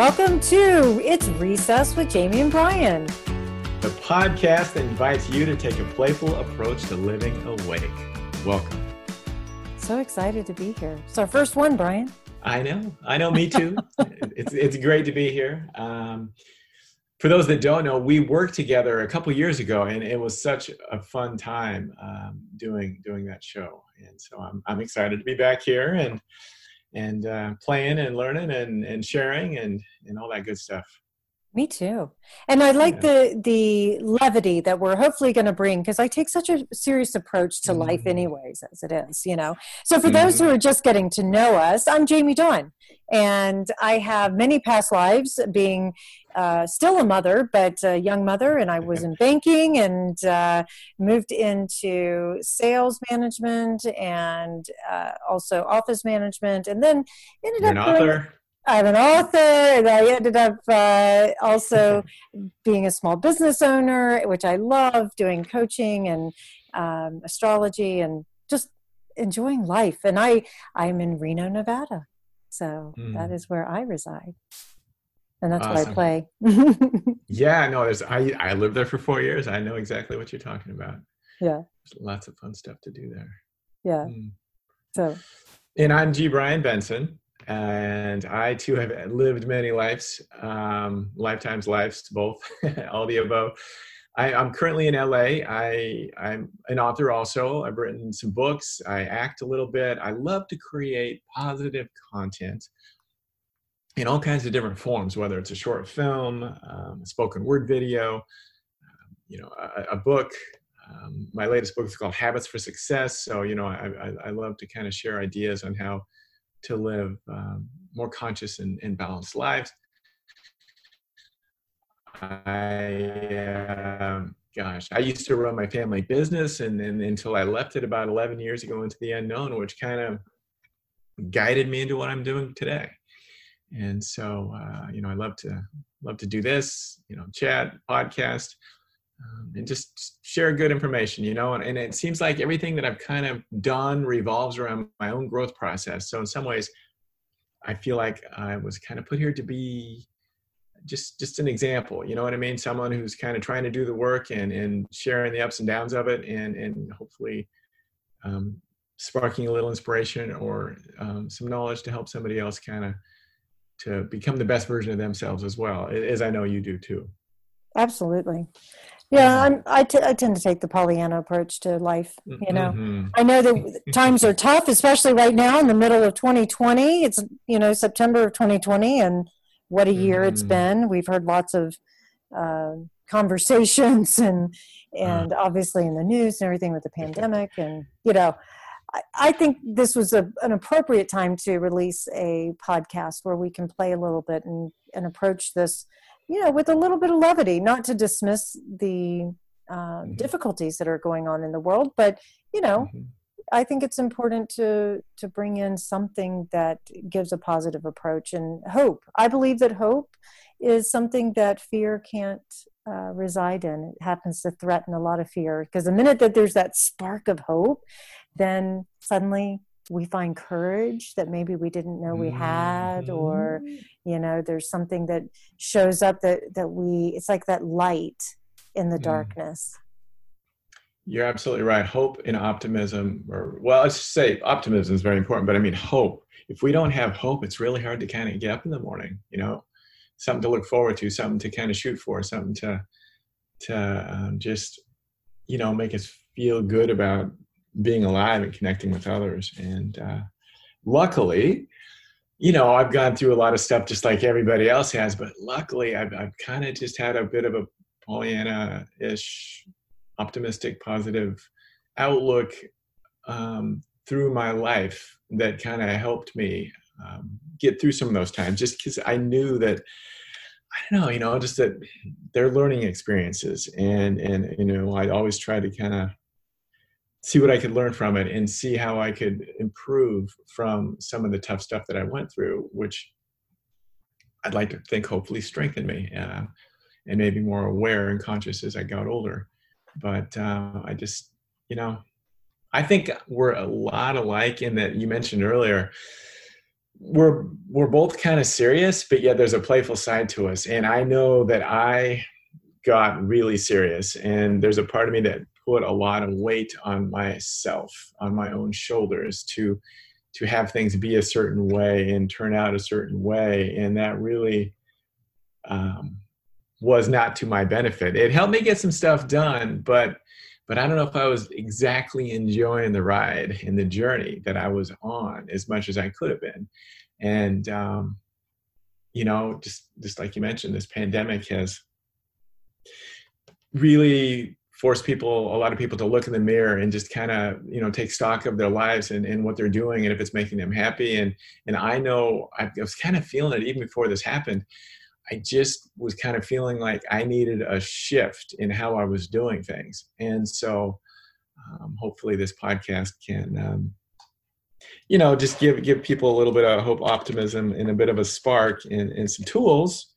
Welcome to It's Recess with Jamie and Brian, the podcast that invites you to take a playful approach to living awake. Welcome. So excited to be here. It's our first one, Brian. I know. I know. Me too. it's it's great to be here. Um, for those that don't know, we worked together a couple years ago, and it was such a fun time um, doing doing that show. And so I'm I'm excited to be back here and and uh, playing and learning and and sharing and and all that good stuff. Me too. And I like yeah. the the levity that we're hopefully going to bring because I take such a serious approach to mm-hmm. life anyways as it is, you know. So for mm-hmm. those who are just getting to know us, I'm Jamie Dawn and I have many past lives being uh, still a mother, but a young mother, and I was in banking and uh, moved into sales management and uh, also office management, and then ended You're up. An author. I'm an author, and I ended up uh, also being a small business owner, which I love doing coaching and um, astrology and just enjoying life. And I I'm in Reno, Nevada, so mm. that is where I reside, and that's awesome. where I play. yeah, no, there's I I lived there for four years. I know exactly what you're talking about. Yeah, there's lots of fun stuff to do there. Yeah. Mm. So. And I'm G. Brian Benson and I too have lived many lives, um, lifetimes, lives, both, all the above. I, am currently in LA. I, I'm an author also. I've written some books. I act a little bit. I love to create positive content in all kinds of different forms, whether it's a short film, um, a spoken word video, um, you know, a, a book. Um, my latest book is called Habits for Success. So, you know, I, I, I love to kind of share ideas on how to live um, more conscious and, and, balanced lives. I, um, gosh, I used to run my family business, and then until I left it about 11 years ago into the unknown, which kind of guided me into what I'm doing today. And so, uh, you know, I love to love to do this, you know, chat, podcast, um, and just share good information, you know. And, and it seems like everything that I've kind of done revolves around my own growth process. So in some ways, I feel like I was kind of put here to be just just an example. You know what I mean? Someone who's kind of trying to do the work and and sharing the ups and downs of it, and and hopefully. Um, sparking a little inspiration or um, some knowledge to help somebody else kind of to become the best version of themselves as well as i know you do too absolutely yeah, I'm, I, t- I tend to take the Pollyanna approach to life. You know, mm-hmm. I know that times are tough, especially right now in the middle of 2020. It's you know September of 2020, and what a year mm-hmm. it's been. We've heard lots of uh, conversations and and uh. obviously in the news and everything with the pandemic, and you know. I, I think this was a, an appropriate time to release a podcast where we can play a little bit and, and approach this you know, with a little bit of levity, not to dismiss the uh, mm-hmm. difficulties that are going on in the world, but you know, mm-hmm. I think it's important to to bring in something that gives a positive approach and hope. I believe that hope is something that fear can't uh, reside in. It happens to threaten a lot of fear because the minute that there's that spark of hope, then suddenly we find courage that maybe we didn't know we had or mm-hmm. you know there's something that shows up that that we it's like that light in the mm. darkness you're absolutely right hope and optimism or well let's say optimism is very important but i mean hope if we don't have hope it's really hard to kind of get up in the morning you know something to look forward to something to kind of shoot for something to to um, just you know make us feel good about being alive and connecting with others. And uh, luckily, you know, I've gone through a lot of stuff just like everybody else has, but luckily I've, I've kind of just had a bit of a Pollyanna ish, optimistic, positive outlook um, through my life that kind of helped me um, get through some of those times just because I knew that. I don't know, you know, just that they're learning experiences, and and you know, I always try to kind of see what I could learn from it and see how I could improve from some of the tough stuff that I went through, which I'd like to think hopefully strengthened me uh, and made me more aware and conscious as I got older. But uh, I just, you know, I think we're a lot alike in that you mentioned earlier. we're we're both kind of serious, but yet there's a playful side to us. And I know that I got really serious, and there's a part of me that put a lot of weight on myself, on my own shoulders to to have things be a certain way and turn out a certain way, and that really um, was not to my benefit. It helped me get some stuff done, but but I don't know if I was exactly enjoying the ride and the journey that I was on as much as I could have been. And um, you know, just just like you mentioned, this pandemic has really forced people, a lot of people, to look in the mirror and just kind of you know take stock of their lives and, and what they're doing and if it's making them happy. And and I know I was kind of feeling it even before this happened. I just was kind of feeling like I needed a shift in how I was doing things. And so um, hopefully this podcast can, um, you know, just give, give people a little bit of hope, optimism, and a bit of a spark and, and some tools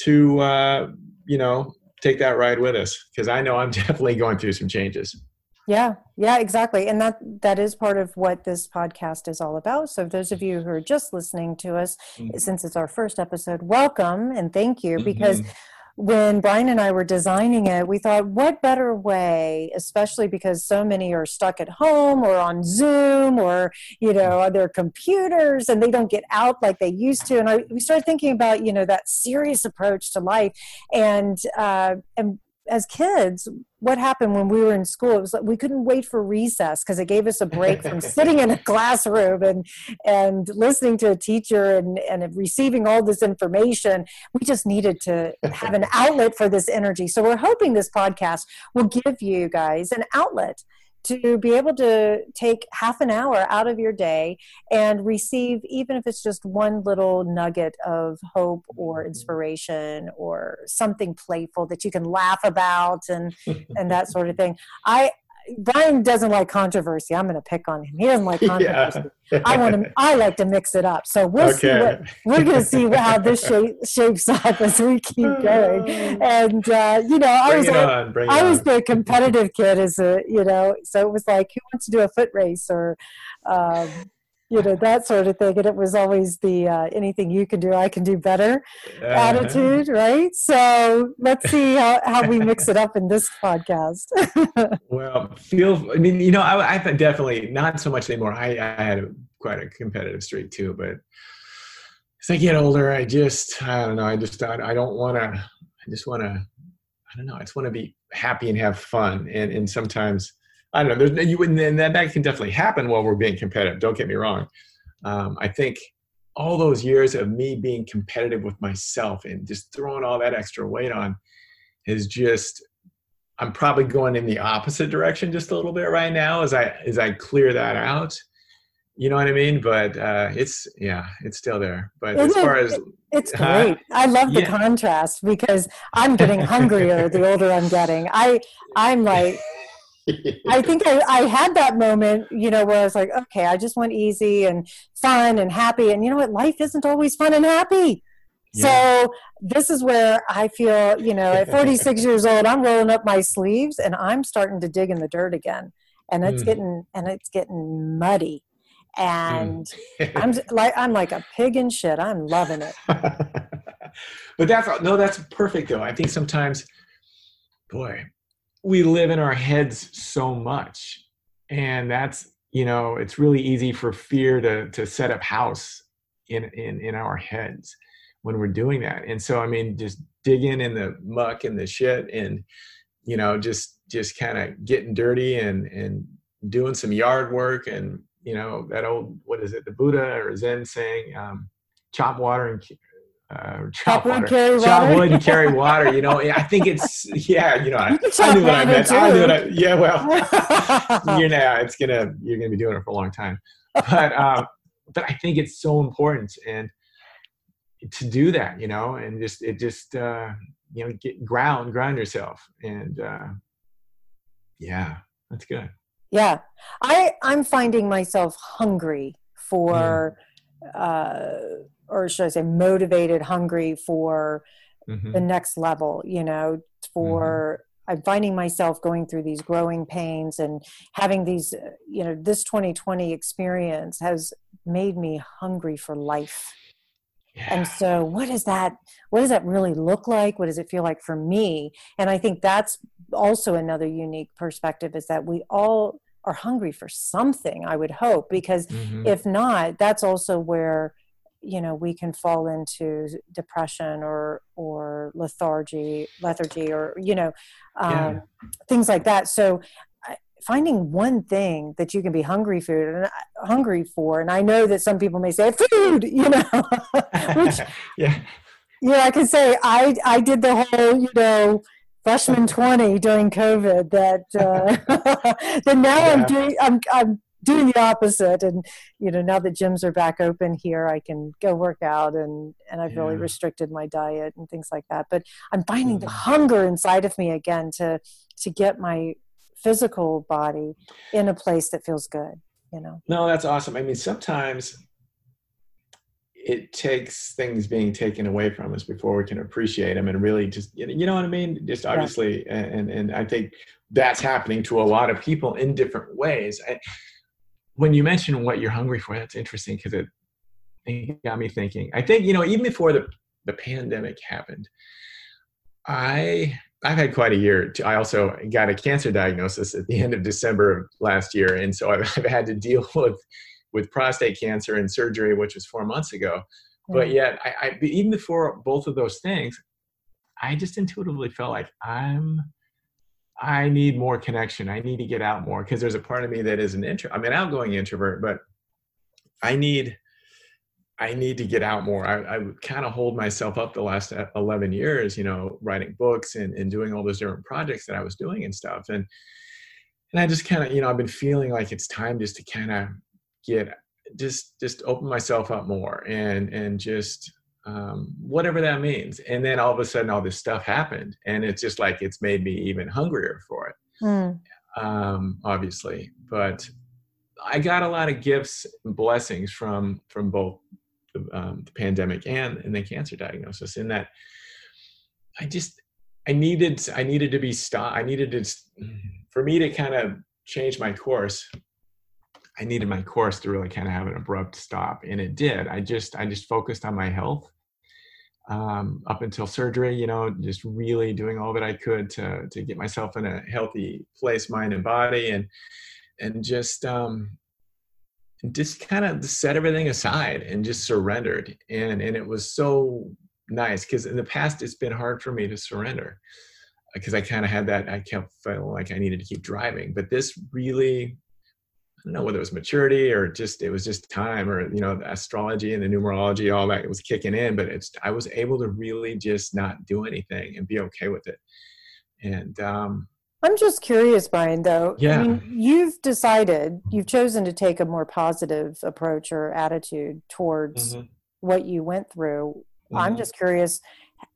to, uh, you know, take that ride with us. Cause I know I'm definitely going through some changes. Yeah, yeah, exactly. And that that is part of what this podcast is all about. So those of you who are just listening to us, mm-hmm. since it's our first episode, welcome and thank you because mm-hmm. When Brian and I were designing it, we thought what better way, especially because so many are stuck at home or on Zoom or, you know, on their computers and they don't get out like they used to. And I, we started thinking about, you know, that serious approach to life. And uh, and as kids, what happened when we were in school? It was like we couldn't wait for recess because it gave us a break from sitting in a classroom and and listening to a teacher and, and receiving all this information. We just needed to have an outlet for this energy. So we're hoping this podcast will give you guys an outlet to be able to take half an hour out of your day and receive even if it's just one little nugget of hope or inspiration or something playful that you can laugh about and and that sort of thing. I Brian doesn't like controversy. I'm going to pick on him. He doesn't like controversy. Yeah. I want to. I like to mix it up. So we'll okay. see what we're going to see how this shape, shapes up as we keep going. And uh, you know, I was like, I was the competitive kid as a you know, so it was like, who wants to do a foot race or. Um, you know that sort of thing. And it was always the uh, anything you can do i can do better uh, attitude right? So let's see how, how we mix it up in this podcast. Well feel i mean you know i, I definitely not so much anymore. I, I had a, quite a competitive streak too but as i get older i just i don't know i just i, I don't want to i just want to i don't know i just want to be happy and have fun. And and sometimes I don't know. There's you and that that can definitely happen while we're being competitive. Don't get me wrong. Um, I think all those years of me being competitive with myself and just throwing all that extra weight on is just I'm probably going in the opposite direction just a little bit right now as I as I clear that out. You know what I mean? But uh, it's yeah, it's still there. But Isn't as far as it's great. I love the yeah. contrast because I'm getting hungrier the older I'm getting. I I'm like I think I, I, had that moment, you know, where I was like, okay, I just want easy and fun and happy. And you know what? Life isn't always fun and happy. Yeah. So this is where I feel, you know, at 46 years old, I'm rolling up my sleeves and I'm starting to dig in the dirt again. And it's mm. getting and it's getting muddy. And mm. I'm like I'm like a pig in shit. I'm loving it. but that's no, that's perfect though. I think sometimes, boy, we live in our heads so much and that's you know it's really easy for fear to to set up house in in in our heads when we're doing that. And so i mean just digging in the muck and the shit and you know just just kind of getting dirty and and doing some yard work and you know that old what is it the buddha or zen saying um, chop water and uh, chop, wood, carry chop water. wood and carry water. You know, I think it's yeah. You know, I, I knew what I meant. Too. I knew what I, yeah. Well, you know, it's gonna you're gonna be doing it for a long time, but um, but I think it's so important and to do that. You know, and just it just uh, you know get ground ground yourself and uh, yeah, that's good. Yeah, I I'm finding myself hungry for. Mm. Uh, or should I say motivated, hungry for mm-hmm. the next level, you know, for mm-hmm. I'm finding myself going through these growing pains and having these, you know, this 2020 experience has made me hungry for life. Yeah. And so what does that what does that really look like? What does it feel like for me? And I think that's also another unique perspective is that we all are hungry for something, I would hope, because mm-hmm. if not, that's also where you know we can fall into depression or or lethargy lethargy or you know um, yeah. things like that so finding one thing that you can be hungry for and uh, hungry for and i know that some people may say food you know which yeah yeah i can say i i did the whole you know freshman 20 during covid that uh that now yeah. i'm doing i'm i'm doing the opposite and you know now that gyms are back open here i can go work out and and i've yeah. really restricted my diet and things like that but i'm finding mm. the hunger inside of me again to to get my physical body in a place that feels good you know no that's awesome i mean sometimes it takes things being taken away from us before we can appreciate them and really just you know what i mean just obviously yeah. and and i think that's happening to a lot of people in different ways I, when you mention what you're hungry for that's interesting because it, it got me thinking i think you know even before the the pandemic happened i I've had quite a year. I also got a cancer diagnosis at the end of December of last year, and so I've, I've had to deal with with prostate cancer and surgery, which was four months ago. But mm. yet, I, I even before both of those things, I just intuitively felt like I'm I need more connection. I need to get out more because there's a part of me that is an intro. I'm an outgoing introvert, but I need I need to get out more. I, I kind of hold myself up the last uh, 11 years, you know, writing books and, and doing all those different projects that I was doing and stuff. And, and I just kind of, you know, I've been feeling like it's time just to kind of get, just, just open myself up more and, and just, um, whatever that means. And then all of a sudden all this stuff happened and it's just like, it's made me even hungrier for it. Mm. Um, obviously, but I got a lot of gifts and blessings from, from both the, um, the pandemic and and the cancer diagnosis in that i just i needed i needed to be stopped i needed to for me to kind of change my course i needed my course to really kind of have an abrupt stop and it did. I just i just focused on my health um, up until surgery you know just really doing all that i could to to get myself in a healthy place mind and body and and just um, just kind of set everything aside and just surrendered. And and it was so nice because in the past it's been hard for me to surrender because i kind of had that i kept feeling like i needed to keep driving. But this really i don't know whether it was maturity or just it was just time or you know the astrology and the numerology all that it was kicking in but it's i was able to really just not do anything and be okay with it and um I'm just curious, Brian, though. Yeah. I mean, you've decided, you've chosen to take a more positive approach or attitude towards mm-hmm. what you went through. Mm-hmm. I'm just curious,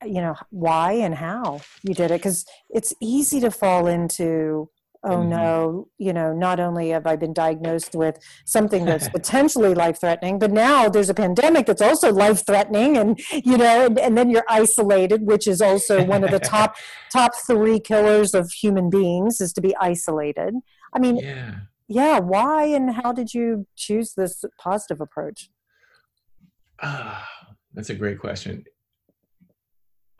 you know, why and how you did it. Because it's easy to fall into oh mm-hmm. no. You know not only have i been diagnosed with something that's potentially life threatening but now there's a pandemic that's also life threatening and you know and, and, then you're isolated which is also one of the top top three killers of human beings is to be isolated. I mean yeah. yeah why and how did you choose this positive approach? Ah that's a great question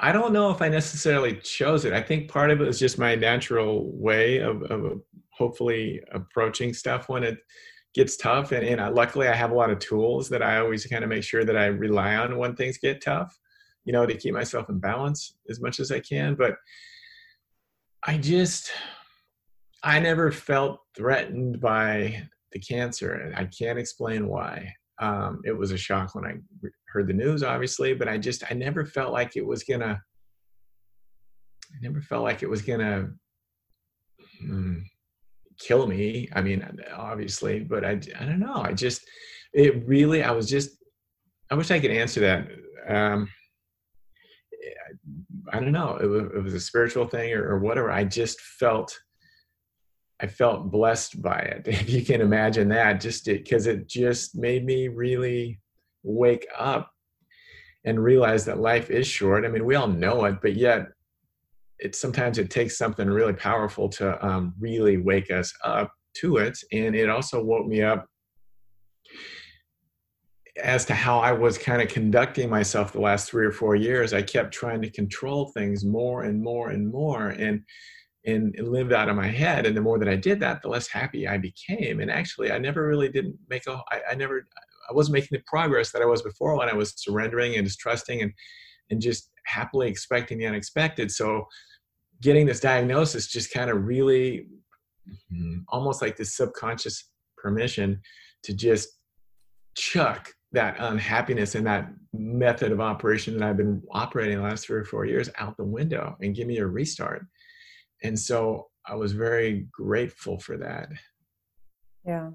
I don't know if I necessarily chose it. I think part of it was just my natural way of, of uh, hopefully approaching stuff when it gets tough. And, and I, luckily, I have a lot of tools that I always kind of make sure that I rely on when things get tough, you know, to keep myself in balance as much as I can. But I just, I never felt threatened by the cancer. And I can't explain why. Um, it was a shock when I heard the news, obviously, but I just I never felt like it was gonna. I never felt like it was gonna mm, kill me. I mean, obviously, but I I don't know. I just it really I was just I wish I could answer that. Um, I don't know. It was, it was a spiritual thing or, or whatever. I just felt. I felt blessed by it. If you can imagine that, just because it, it just made me really wake up and realize that life is short. I mean, we all know it, but yet it sometimes it takes something really powerful to um, really wake us up to it. And it also woke me up as to how I was kind of conducting myself the last three or four years, I kept trying to control things more and more and more and and, and lived out of my head. And the more that I did that, the less happy I became. And actually, I never really didn't make a. I, I never. I wasn't making the progress that I was before when I was surrendering and just trusting and and just happily expecting the unexpected. So getting this diagnosis just kind of really mm-hmm, almost like this subconscious permission to just chuck that unhappiness and that method of operation that I've been operating the last three or four years out the window and give me a restart. And so I was very grateful for that. Yeah.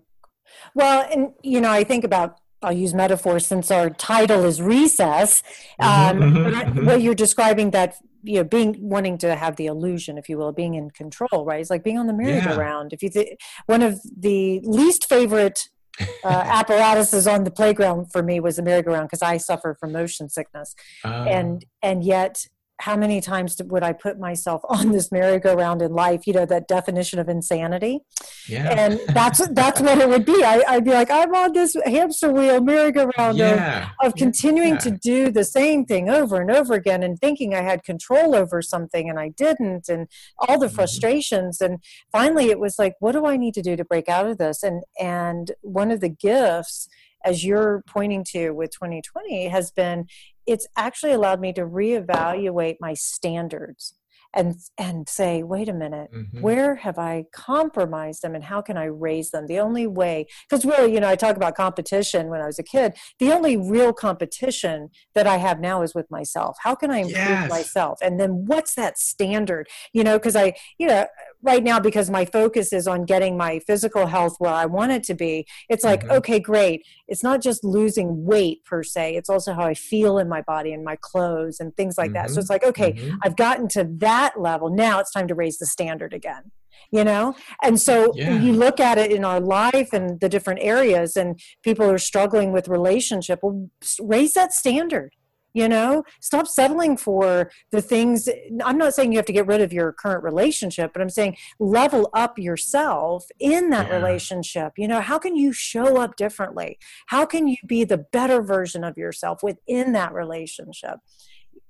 Well, and you know, I think about I'll use metaphor since our title is recess. Mm-hmm, um, mm-hmm, mm-hmm. What you're describing that you know being wanting to have the illusion, if you will, being in control, right? It's like being on the merry-go-round. Yeah. If you th- one of the least favorite uh, apparatuses on the playground for me was the merry-go-round because I suffer from motion sickness, uh. and and yet how many times would I put myself on this merry-go-round in life? You know, that definition of insanity. Yeah. And that's that's what it would be. I, would be like, I'm on this hamster wheel merry-go-round yeah. of, of continuing yeah. to do the same thing over and over again and thinking I had control over something and I didn't and all the mm-hmm. frustrations. And finally it was like, what do I need to do to break out of this? And and one of the gifts as you're pointing to with 2020 has been it's actually allowed me to reevaluate my standards and and say wait a minute mm-hmm. where have i compromised them and how can i raise them? The only way because really you know i talk about competition when i was a kid. The only real competition that i have now is with myself. How can i improve yes. myself? And then what's that standard? You know because i you know right now because my focus is on getting my physical health where I want it to be, it's like, mm-hmm. okay, great. It's not just losing weight per se, it's also how I feel in my body and my clothes and things like mm-hmm. that. So it's like, okay, mm-hmm. I've gotten to that level. Now it's time to raise the standard again. You know, and so yeah. you look at it in our life and the different areas, and people are struggling with relationship. Well, raise that standard you know? Stop settling for the things i'm not saying you have to get rid of your current relationship but i'm saying level up yourself in that yeah. relationship. You know how can you show up differently? How can you be the better version of yourself within that relationship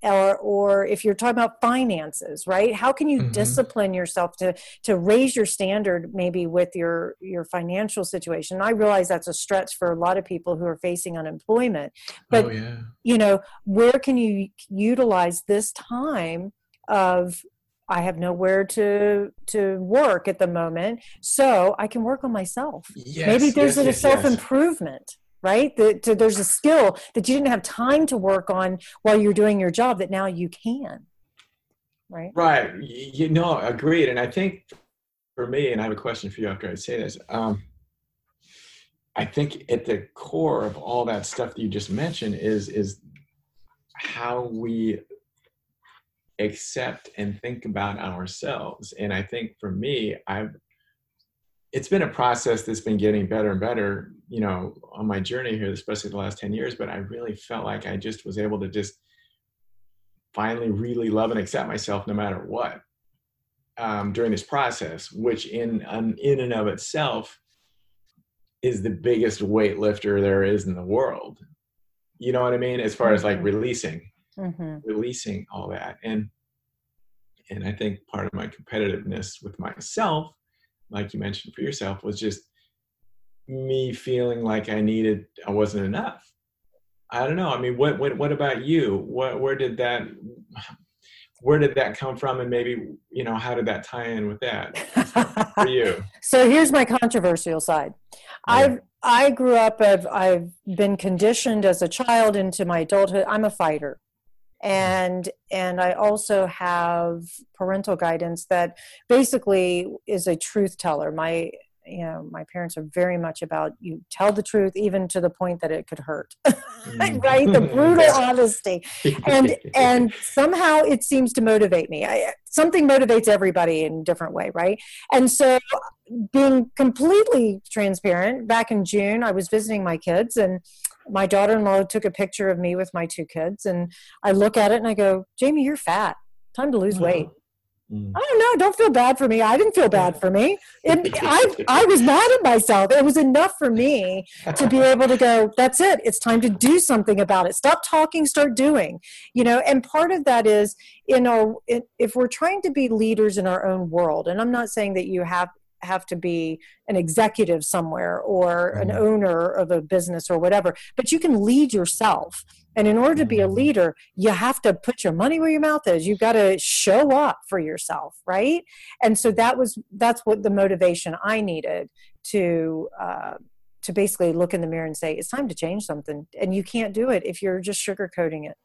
or or if you're talking about finances right how can you mm-hmm. discipline yourself to to raise your standard maybe with your your financial situation i realize that's a stretch for a lot of people who are facing unemployment but oh, yeah. you know where can you utilize this time of I have nowhere to to work at the moment, so I can work on myself. Yes, Maybe there's yes, a yes, self improvement right? That there's a skill that you didn't have time to work on while you're doing your job that now you can, right? Right. You know, agreed. And I think for me, and I have a question for you after I say this. Um, I think at the core of all that stuff that you just mentioned is is how we accept and think about ourselves. And I think for me, I've it's been a process that's been getting better and better, you know, on my journey here, especially the last 10 years. But I really felt like I just was able to just finally really love and accept myself no matter what um, during this process, which in, um, in and of itself is the biggest weightlifter there is in the world. You know what I mean? As far as like mm-hmm. releasing, mm-hmm. releasing all that. And, and I think part of my competitiveness with myself like you mentioned for yourself, was just me feeling like I needed, I wasn't enough. I don't know. I mean, what, what, what about you? What, where did that, where did that come from? And maybe, you know, how did that tie in with that for you? so here's my controversial side. Yeah. I've, I grew up, I've, I've been conditioned as a child into my adulthood. I'm a fighter and and i also have parental guidance that basically is a truth teller. My you know my parents are very much about you tell the truth even to the point that it could hurt mm. right? The brutal honesty. And and somehow it seems to motivate me. I, something motivates everybody in a different way right? And so being completely transparent back in june i was visiting my kids and my daughter-in-law took a picture of me with my two kids and i look at it and i go jamie you're fat time to lose weight Mm. I don't know. Don't feel bad for me. I didn't feel bad for me. And I, I was mad at myself. It was enough for me to be able to go, that's it. It's time to do something about it. Stop talking, start doing. You know, and part of that is, you know, if we're trying to be leaders in our own world, and I'm not saying that you have have to be an executive somewhere or an mm-hmm. owner of a business or whatever, but you can lead yourself. And in order to be a mm-hmm. leader, you have to put your money where your mouth is. You've got to show up for yourself, right? And so that was that's what the motivation I needed to uh, to basically look in the mirror and say it's time to change something. And you can't do it if you're just sugarcoating it.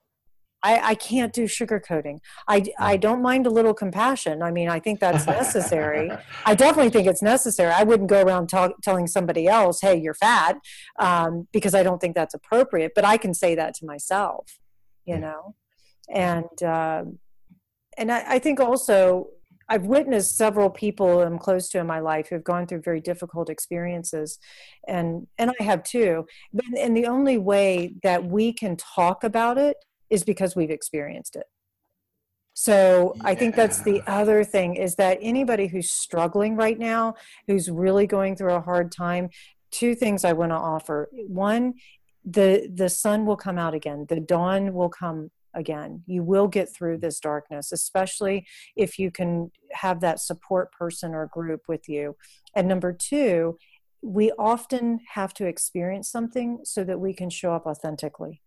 I, I can't do sugarcoating. I, I don't mind a little compassion. I mean, I think that's necessary. I definitely think it's necessary. I wouldn't go around talk, telling somebody else, hey, you're fat, um, because I don't think that's appropriate. But I can say that to myself, you know? And, uh, and I, I think also I've witnessed several people I'm close to in my life who've gone through very difficult experiences, and and I have too. And the only way that we can talk about it is because we've experienced it. So I think that's the other thing is that anybody who's struggling right now, who's really going through a hard time, two things I want to offer. One, the the sun will come out again. The dawn will come again. You will get through this darkness, especially if you can have that support person or group with you. And number 2, we often have to experience something so that we can show up authentically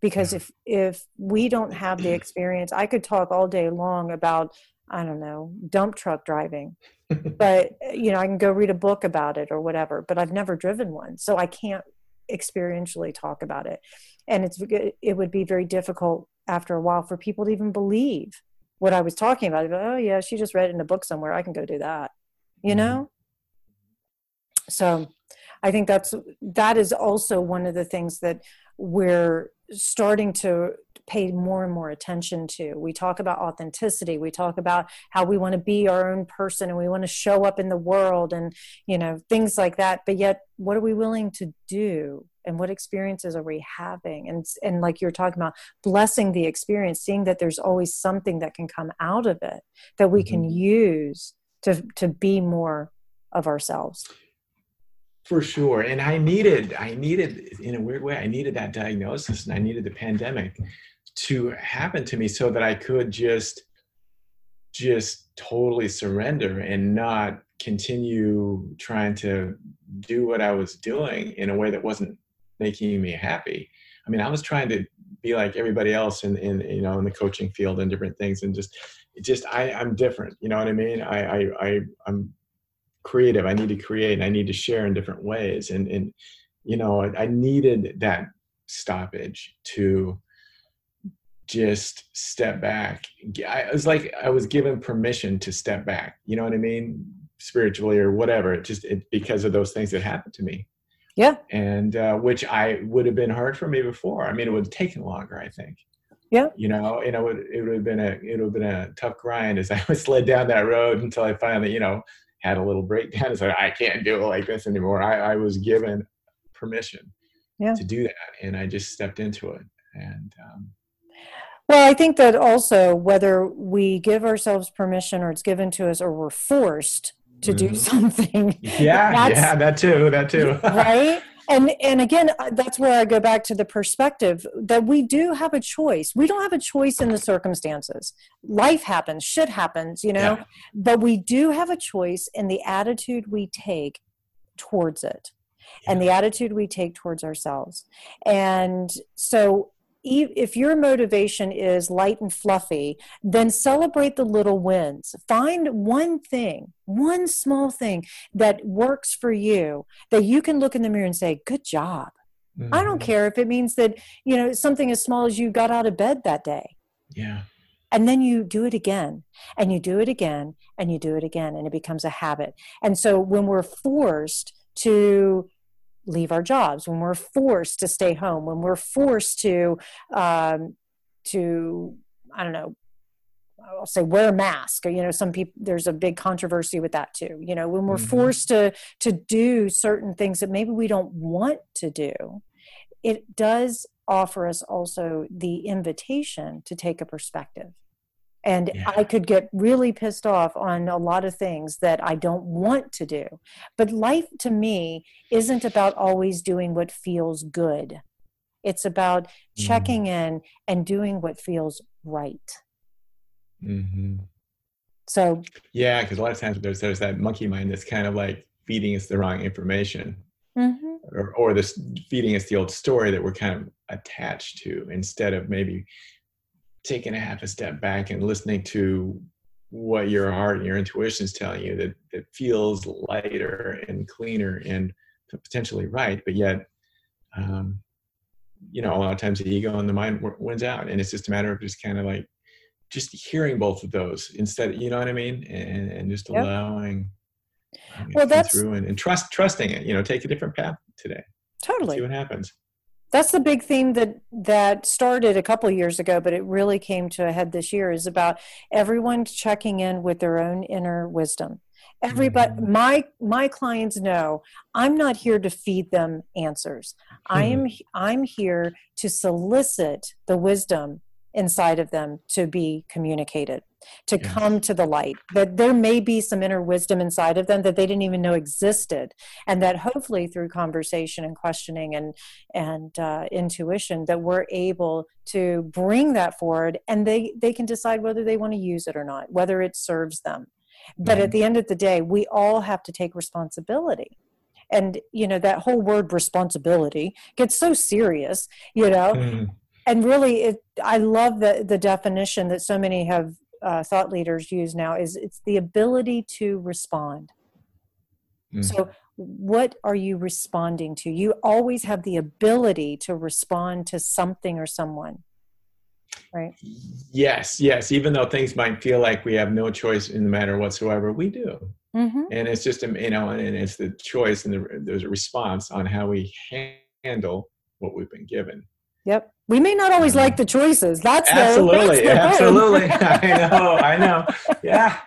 because if if we don't have the experience i could talk all day long about i don't know dump truck driving. But you know i can go read a book about it or whatever but i've never driven one so i can't experientially talk about it. And it's it would be very difficult after a while for people to even believe what i was talking about. Oh yeah she just read it in a book somewhere. I can go do that you mm-hmm. know? So i think that's that is also one of the things that we're starting to pay more and more attention to. We talk about authenticity. We talk about how we want to be our own person and we want to show up in the world and, you know, things like that. But yet, what are we willing to do? And what experiences are we having? And, and like you're talking about, blessing the experience, seeing that there's always something that can come out of it that we can mm-hmm. use to, to be more of ourselves for sure and i needed i needed in a weird way i needed that diagnosis and i needed the pandemic to happen to me so that i could just just totally surrender and not continue trying to do what i was doing in a way that wasn't making me happy. I mean i was trying to be like everybody else in, in you know in the coaching field and different things and just just i i'm different you know what i mean? I i, I i'm creative i need to create and i need to share in different ways and and you know i, I needed that stoppage to just step back. I was like i was given permission to step back you know what i mean? Spiritually or whatever it just it, because of those things that happened to me. Yeah. And uh, which i would have been hard for me before. I mean it would have taken longer i think. Yeah. You know and it would it would have been a it would have been a tough grind as i was led down that road until i finally you know had a little breakdown and said, I can't do it like this anymore. I, I was given permission yeah. to do that. And I just stepped into it. And, um, well, I think that also whether we give ourselves permission or it's given to us or we're forced to mm-hmm. do something. Yeah, yeah, that too, that too. right? And and again that's where i go back to the perspective that we do have a choice we don't have a choice in the circumstances life happens shit happens you know yeah. but we do have a choice in the attitude we take towards it yeah. and the attitude we take towards ourselves and so if your motivation is light and fluffy, then celebrate the little wins. Find one thing, one small thing that works for you that you can look in the mirror and say, Good job. Mm-hmm. I don't mm-hmm. care if it means that, you know, something as small as you got out of bed that day. Yeah. And then you do it again, and you do it again, and you do it again, and it becomes a habit. And so when we're forced to leave our jobs, when we're forced to stay home, when we're forced to um, to I don't know, I'll say wear a mask. You know, some people there's a big controversy with that too. You know, when we're mm-hmm. forced to to do certain things that maybe we don't want to do, it does offer us also the invitation to take a perspective and yeah. I could get really pissed off on a lot of things that I don't want to do. But life to me isn't about always doing what feels good. It's about mm-hmm. checking in and doing what feels right. Mm-hmm. So yeah, because a lot of times there's there's that monkey mind that's kind of like feeding us the wrong information, mm-hmm. or or this feeding us the old story that we're kind of attached to instead of maybe taking a half a step back and listening to what your heart and your intuition is telling you that that feels lighter and cleaner and potentially right, but yet, um, you know, a lot of times the ego and the mind wins out, and it's just a matter of just kind of like just hearing both of those instead, you know what I mean, and, and just yep. allowing. well, that's through and, and trust, trusting it. You know, take a different path today. Totally. See what happens that's the big theme that that started a couple years ago but it really came to a head this year is about everyone checking in with their own inner wisdom. Everybody mm-hmm. my my clients know i'm not here to feed them answers. I am i'm here to solicit the wisdom inside of them to be communicated to yes. come to the light that there may be some inner wisdom inside of them that they didn't even know existed and that hopefully through conversation and questioning and and uh, intuition that we're able to bring that forward and they they can decide whether they want to use it or not whether it serves them but mm-hmm. at the end of the day we all have to take responsibility and you know that whole word responsibility gets so serious you know mm-hmm. And really it i love the the definition that so many have uh, thought leaders use now is it's the ability to respond. Mm. So, what are you responding to? You always have the ability to respond to something or someone, right? Yes, yes. Even though things might feel like we have no choice in the matter whatsoever, we do. Mm-hmm. And it's just, you know, and it's the choice and the, there's a response on how we handle what we've been given. Yep. We may not always mm-hmm. like the choices. That's absolutely, the, that's the absolutely. I know, I know. Yeah,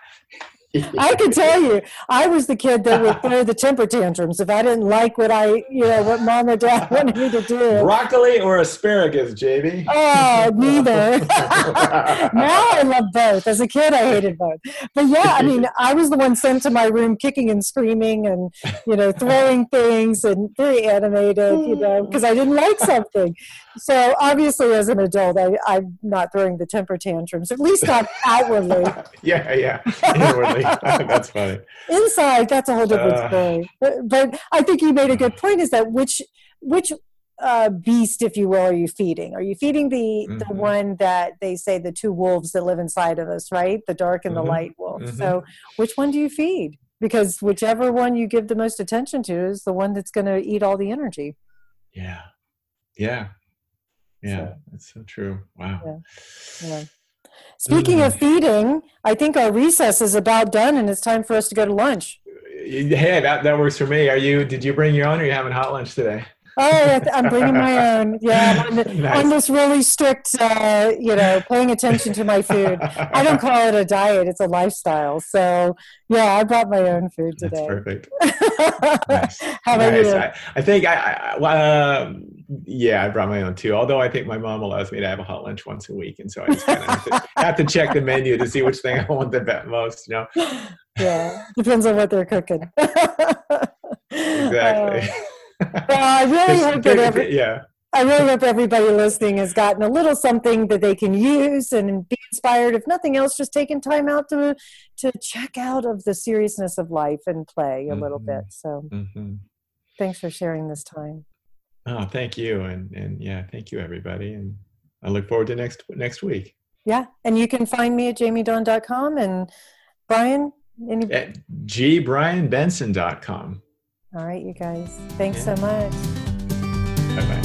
I can tell you, I was the kid that would throw the temper tantrums if I didn't like what I, you know, what mom or dad wanted me to do. Broccoli or asparagus, JB? Oh, neither. now I love both. As a kid, I hated both. But yeah, I mean, I was the one sent to my room kicking and screaming and, you know, throwing things and very animated, you know, because I didn't like something. So obviously, as an adult, I, I'm not throwing the temper tantrums, at least not outwardly. yeah, yeah, inwardly. that's funny. Inside, that's a whole different uh, story. But, but, I think you made a good point. Is that which which uh, beast, if you will, are you feeding? Are you feeding the mm-hmm. the one that they say the two wolves that live inside of us, right? The dark and mm-hmm. the light wolf. Mm-hmm. So, which one do you feed? Because whichever one you give the most attention to is the one that's going to eat all the energy. Yeah, yeah, yeah. So, that's so true. Wow. Yeah. yeah. Speaking of feeding, I think our recess is about done and it's time for us to go to lunch. Hey, that, that works for me. Are you, did you bring your own or are you having hot lunch today? Oh, I'm bringing my own. Yeah, I'm, on, this really strict, uh, you know, paying attention to my food. I don't call it a diet; it's a lifestyle. So, yeah, I brought my own food today. That's perfect. nice. How about nice. you? I, I think I, I uh, yeah, I brought my own too. Although I think my mom allows me to have a hot lunch once a week, and so I just kind of have, to, have to check the menu to see which thing I want the most. You know. Yeah, depends on what they're cooking. exactly. Uh, well, I really hope that every, yeah. I really hope everybody listening has gotten a little something that they can use and be inspired. If nothing else, just taking time out to to check out of the seriousness of life and play a mm-hmm. little bit. So, mm-hmm. thanks for sharing this time. Oh, thank you, and and yeah, thank you everybody, and I look forward to next next week. Yeah, and you can find me at jamiedawn.com and Brian. Any- at gbrianbenson.com. All right, you guys. Thanks yeah. so much. Bye bye.